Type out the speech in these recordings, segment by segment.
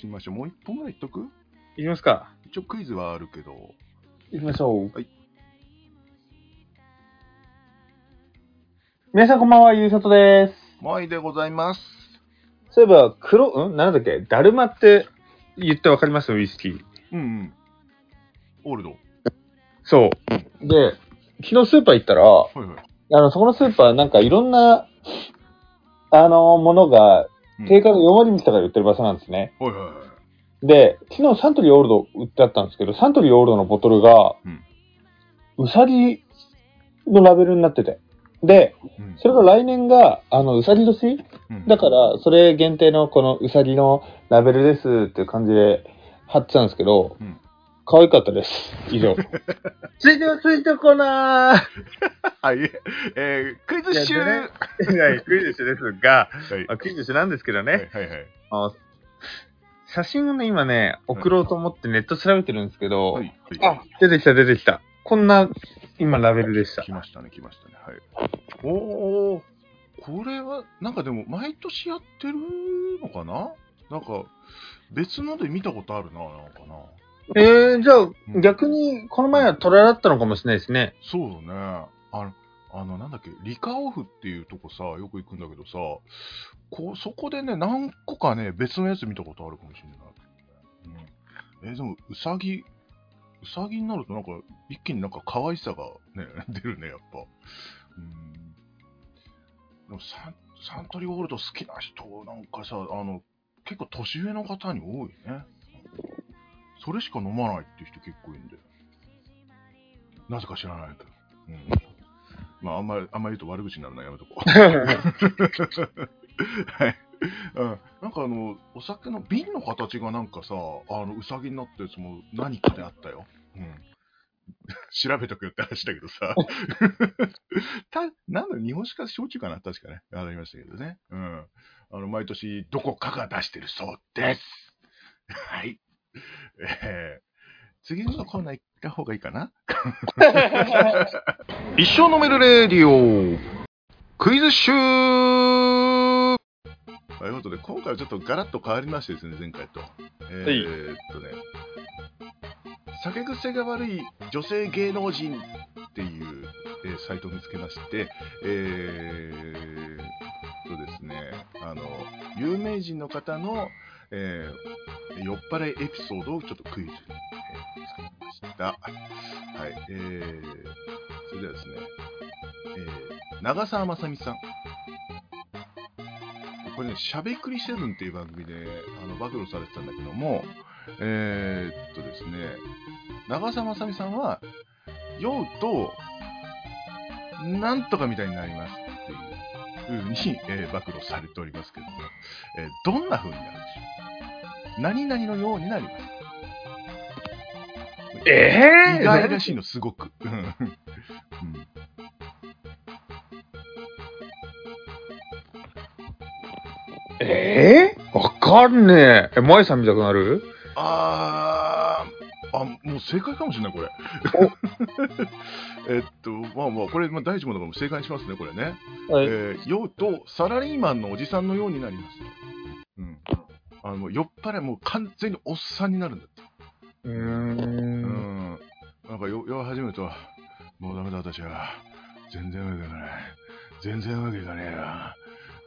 しましょう。もう一本ぐらいいっとく？いきますか。一応クイズはあるけど。いきましょう。はい。皆さんこんばんは、ゆうさとです。まいでございます。そういえば、黒、ん？なんだっけ？だるまって言ってわかります？ウイスキー。うんうん。オールド。そう。で、昨日スーパー行ったら、はいはい。あの、そこのスーパーなんかいろんな、あの、ものが、うん定価の4割引きとかで売ってる場所なんですね。はいはいはい。で、昨日サントリーオールド売ってあったんですけど、サントリーオールドのボトルが、うさぎのラベルになってて。で、うんそれが来年が、あの、うさぎ年？うんだから、それ限定のこのうさぎのラベルですっていう感じで貼ってたんですけど、うん可愛かったです。以上。ついてはついてこなはい。えー、クイズ集いやでねはーいや、クイズですが、い。まあ、クイズなんですけどね、はいはいはい。写真をね、今ね、送ろうと思ってネット調べてるんですけど、はい。あ、出てきた出てきた。こんな、今ラベルでした来。ましたね、来ましたね。はい。おー、これは、なんかでも、毎年やってるのかな？なんか、別ので見たことあるな、なんかな。えー、じゃあ、うん逆に、この前は虎だったのかもしれないですね。そうだね。あの、あの、なんだっけ、リカオフっていうとこさ、よく行くんだけどさ、こう、そこでね、何個かね、別のやつ見たことあるかもしれない。うん、えーでも、うさぎ、うさぎになるとなんか、一気になんか可愛さがね、出るね、やっぱ。うん。でもサン、サントリーオールド好きな人、なんかさ、あの、結構年上の方に多いね。それしか飲まないっていう人結構いるんで。なぜか知らないけど。うん。まあ、あんまり、あんまり言うと悪口になるのはやめとこう。はい。うん、なんかあの、お酒の瓶の形がなんかさ、あの、うさぎになったやつも何かであったよ。うん。調べとくよって話だけどさ。た、なんだ、日本酒か焼酎かな？確かね。ありましたけどね。うん。あの、毎年どこかが出してるそうです。はい。えー。次のコーナー行った方がいいかな？一生飲めるレディオ。クイズ集ということで、今回はちょっとガラッと変わりましてですね、前回と。えはい。ーっとね、酒癖が悪い女性芸能人っていう、えーサイトを見つけまして、えーっとですね、あの、有名人の方の、えー酔っ払いエピソードをちょっとクイズに、えー作りました。はい、えー、それではですね、えー、長澤まさみさん。これね、しゃべくりセブンっていう番組であの暴露されてたんだけども、えー、っとですね、長澤まさみさんは、酔うと、なんとかみたいになりますっていう風に、えー暴露されておりますけども、えーどんな風になる何々のようになります。え意外らしいの、すごく。うんうんえー、わかんねえ。え、舞さん見たくなる？あー、あ、もう正解かもしれない、これ。えっと、まあまあ、これ、まあ、第一問だから正解にしますね、これね。はいえー酔うと、サラリーマンのおじさんのようになります。うん。あの、酔っ払い、もう完全におっさんになるんだって。うんん。なんか酔、酔い始めると、もうダメだ、私は。全然うまくいかない。全然うまくいかねえな。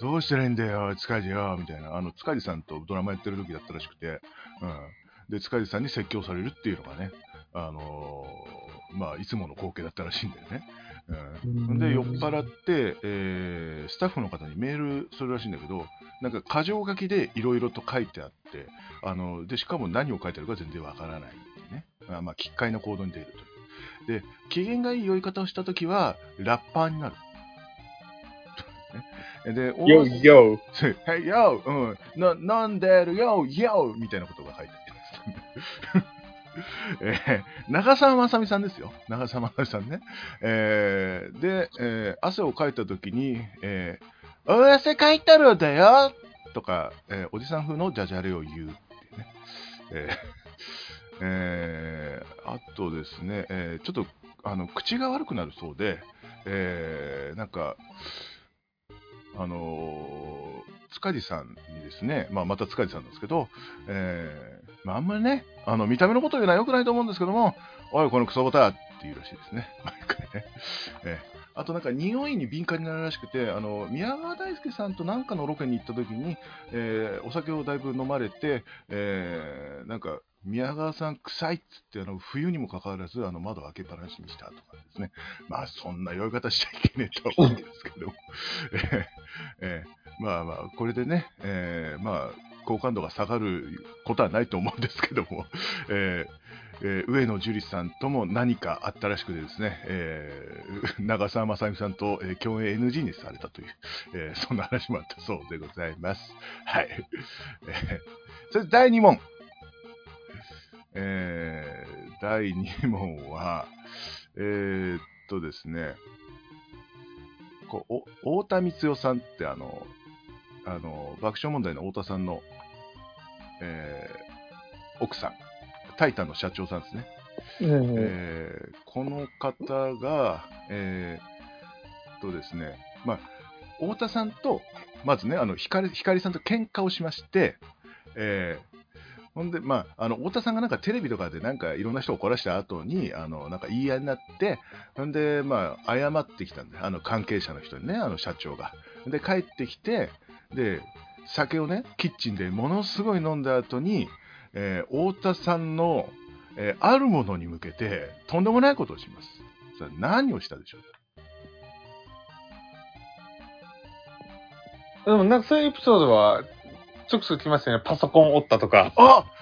どうしたらいいんだよ、塚地よ、みたいな。あの、塚地さんとドラマやってる時だったらしくて、うん。で、塚地さんに説教されるっていうのがね、あのーまあ、いつもの光景だったらしいんだよね。うん。で、酔っ払って、えースタッフの方にメールするらしいんだけど、なんか、箇条書きでいろいろと書いてあって、あの、で、しかも何を書いてあるか全然わからないってね。まあ、まあ、奇怪な行動に出るという。で、機嫌がいい酔い方をしたときは、ラッパーになる。ねで、よよ。はい、ようん、な、飲んでる？よ、よみたいなことが書いてあります。えー長澤まさみさんですよ。長澤まさみさんね。えーで、えー汗をかいたときに、えーお汗かいたるだよとか、えーおじさん風のダジャレを言うってうね。えー えーあとですね、えーちょっとあの口が悪くなるそうで、えーなんか、あのー塚地さんにですね、まあ、また塚地さんなんですけど、えーまあ、あんまりね、あの見た目のこと言うのは良くないと思うんですけども、おい、このクソボタって言うらしいですね、毎回ね。えーあとなんか匂いに敏感になるらしくて、あの宮川大輔さんとなんかのロケに行った時に、えーお酒をだいぶ飲まれて、えーなんか宮川さん臭いっつってあの冬にもかかわらずあの窓開けっぱなしにしたとかですね。まあそんな酔い方しちゃいけねえと思うんですけど、えーえーまあまあこれでね、えーまあ好感度が下がることはないと思うんですけども、えーえー上野樹里さんとも何かあったらしくてですね、えー長澤まさみさんと、えー共演 NG にされたという、えーそんな話もあったそうでございます。はい。えーそれで第2問。えー第2問は、えーっとですね、こうお太田光代さんってあの、あの爆笑問題の太田さんの、えー奥さん、タイタンの社長さんですね。えーこの方が、えーっとですね、まあ、太田さんと、まずね、あの光光さんと喧嘩をしまして、えーほんで、まあ、あの太田さんがなんかテレビとかでなんかいろんな人を怒らした後に、あのなんか言い合いになって、ほんで、まあ、謝ってきたんで、あの関係者の人にね、あの社長が。で、帰ってきて、で、酒をね、キッチンでものすごい飲んだ後に、えー太田さんの、えーあるものに向けて、とんでもないことをします。さあ何をしたでしょう？でもなんかそういうエピソードは、ちょくちょく来ますよね。パソコン折ったとか。あ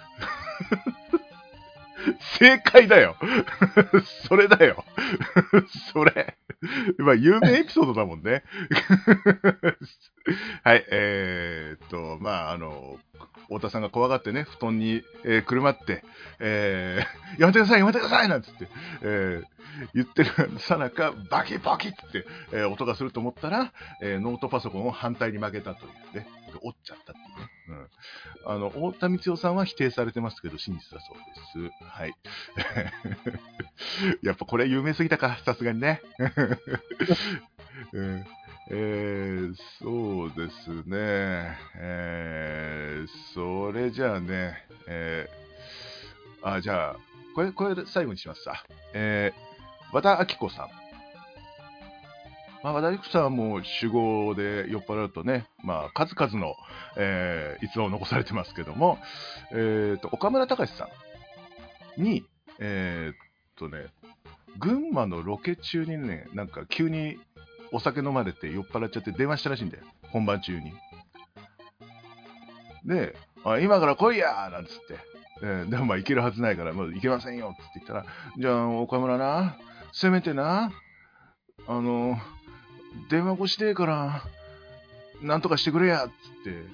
正解だよ それだよ それ。まあ、有名エピソードだもんね。はい、えー、っと、まあ、あの、太田さんが怖がってね、布団に、えーくるまって、えー やめてください、やめてくださいなんつって、えー言ってるさなか、バキバキって、えー音がすると思ったら、えーノートパソコンを反対に曲げたというね、折っちゃったっていうね。うんあの、太田光代さんは否定されてますけど、真実だそうです。はい。やっぱこれ有名すぎたか、さすがにね。うんえーそうですね。えーそれじゃあね、えーあ、じゃあ、これ、これ最後にしますさ。えー和田アキ子さん。まあ、和田アキ子さんはもう酒豪で酔っ払うとね、まあ、数々の、えー逸話を残されてますけども、えーと、岡村隆史さんに、えーとね、群馬のロケ中にね、なんか急にお酒飲まれて酔っ払っちゃって電話したらしいんだよ、本番中に。で、あ今から来いやなんつって。えーでもまあ行けるはずないから、もう行けませんよっつって言ったら、じゃあ岡村な、せめてな、あの、電話越しでえから、なんとかしてくれやっつって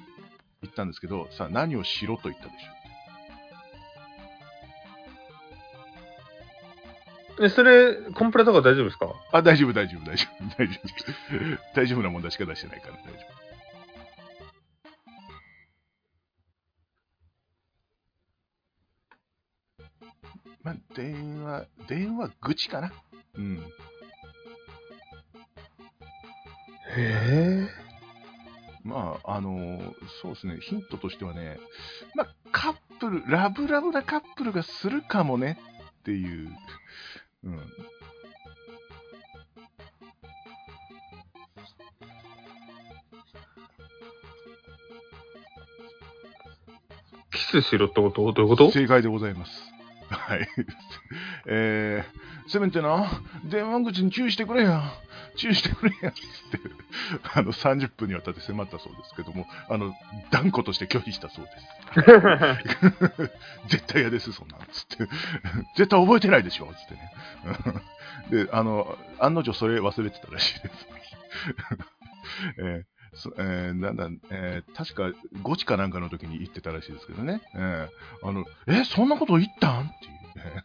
言ったんですけど、さあ何をしろと言ったでしょう。え、それ、コンプラとか大丈夫ですか？あ、大丈夫、大丈夫、大丈夫、大丈夫。大丈夫な問題しか出してないから大丈夫。まあ、電話、電話口かな。うん。へえ。まあ、あのーそうですね、ヒントとしてはね、まあ、カップル、ラブラブなカップルがするかもねっていう、うん。キスしろってこと？どういうこと？正解でございます。はい。えー、せめてな、電話口に注意してくれや。注意してくれや。つって、あの、30分にわたって迫ったそうですけども、あの、断固として拒否したそうです。絶対嫌です、そんなん。つって。絶対覚えてないでしょ。つってね。で、あの、案の定それ忘れてたらしいです。えーそえーなんだえー確か、ゴチかなんかの時に言ってたらしいですけどね。えーあの、え、そんなこと言ったん？っていう、ね、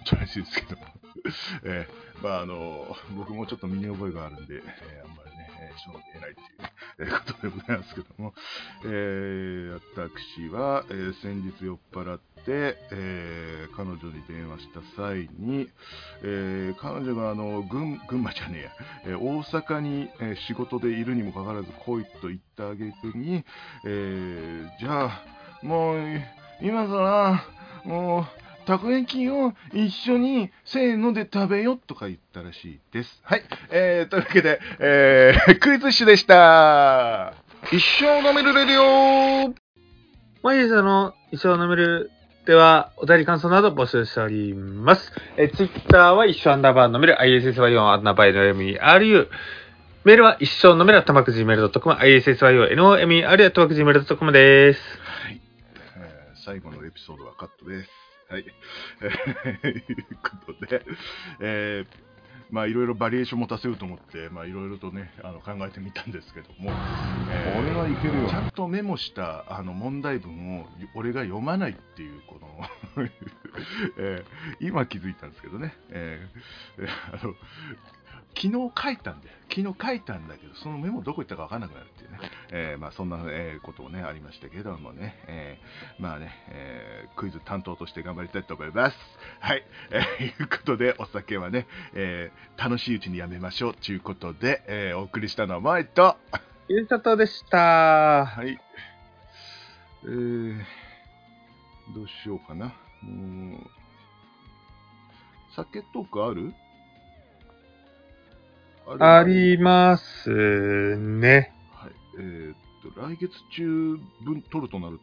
ことらしいですけど。えーまあ、あの、僕もちょっと身に覚えがあるんで、えーあんまりね、えー、しのげないっていう、ね、えー、ことでございますけども、えー、私は、えー、先日酔っ払って、えー、彼女に電話した際に、えー、彼女があの群群馬じゃねえや、えー、大阪に、えー、仕事でいるにもかかわらず来いと言ったあげくに、えー、じゃあ、もう、今から、もう、たこ焼きを一緒にせーので食べよとか言ったらしいです。はい。えー、というわけで、えー、クイズッシュでした。一生飲めるレディオ毎日の一生飲めるでは、お便り感想など募集しております。えツイッターは一生アンダーバー飲める ISSY4 アンダーバー NMERU。メールは一生飲めるアットマーク Gmail.com、ISSYONOMER アットマーク Gmail.com です。はい、えー。最後のエピソードはカットです。はい。ということで、えー、まあいろいろバリエーション持たせようと思って、まあいろいろとね、あの考えてみたんですけども、えー、俺はいけるよ。ちゃんとメモしたあの問題文を俺が読まないっていう、この えー、今気づいたんですけどね、えー、あの昨日書いたんで、昨日書いたんだけど、そのメモどこ行ったか分かんなくなるっていうね、えー、まあそんな、えー、こともね、ありましたけどもね、えー、まあね、えクイズ担当として頑張りたいと思います。はい、えー、いうことで、お酒はね、え楽しいうちにやめましょうということで、えお送りしたのはマイと、ゆうさとでした。はい。えー、どうしようかな。もう、酒トークある？ありますね。はい。えー、っと、来月中分取るとなる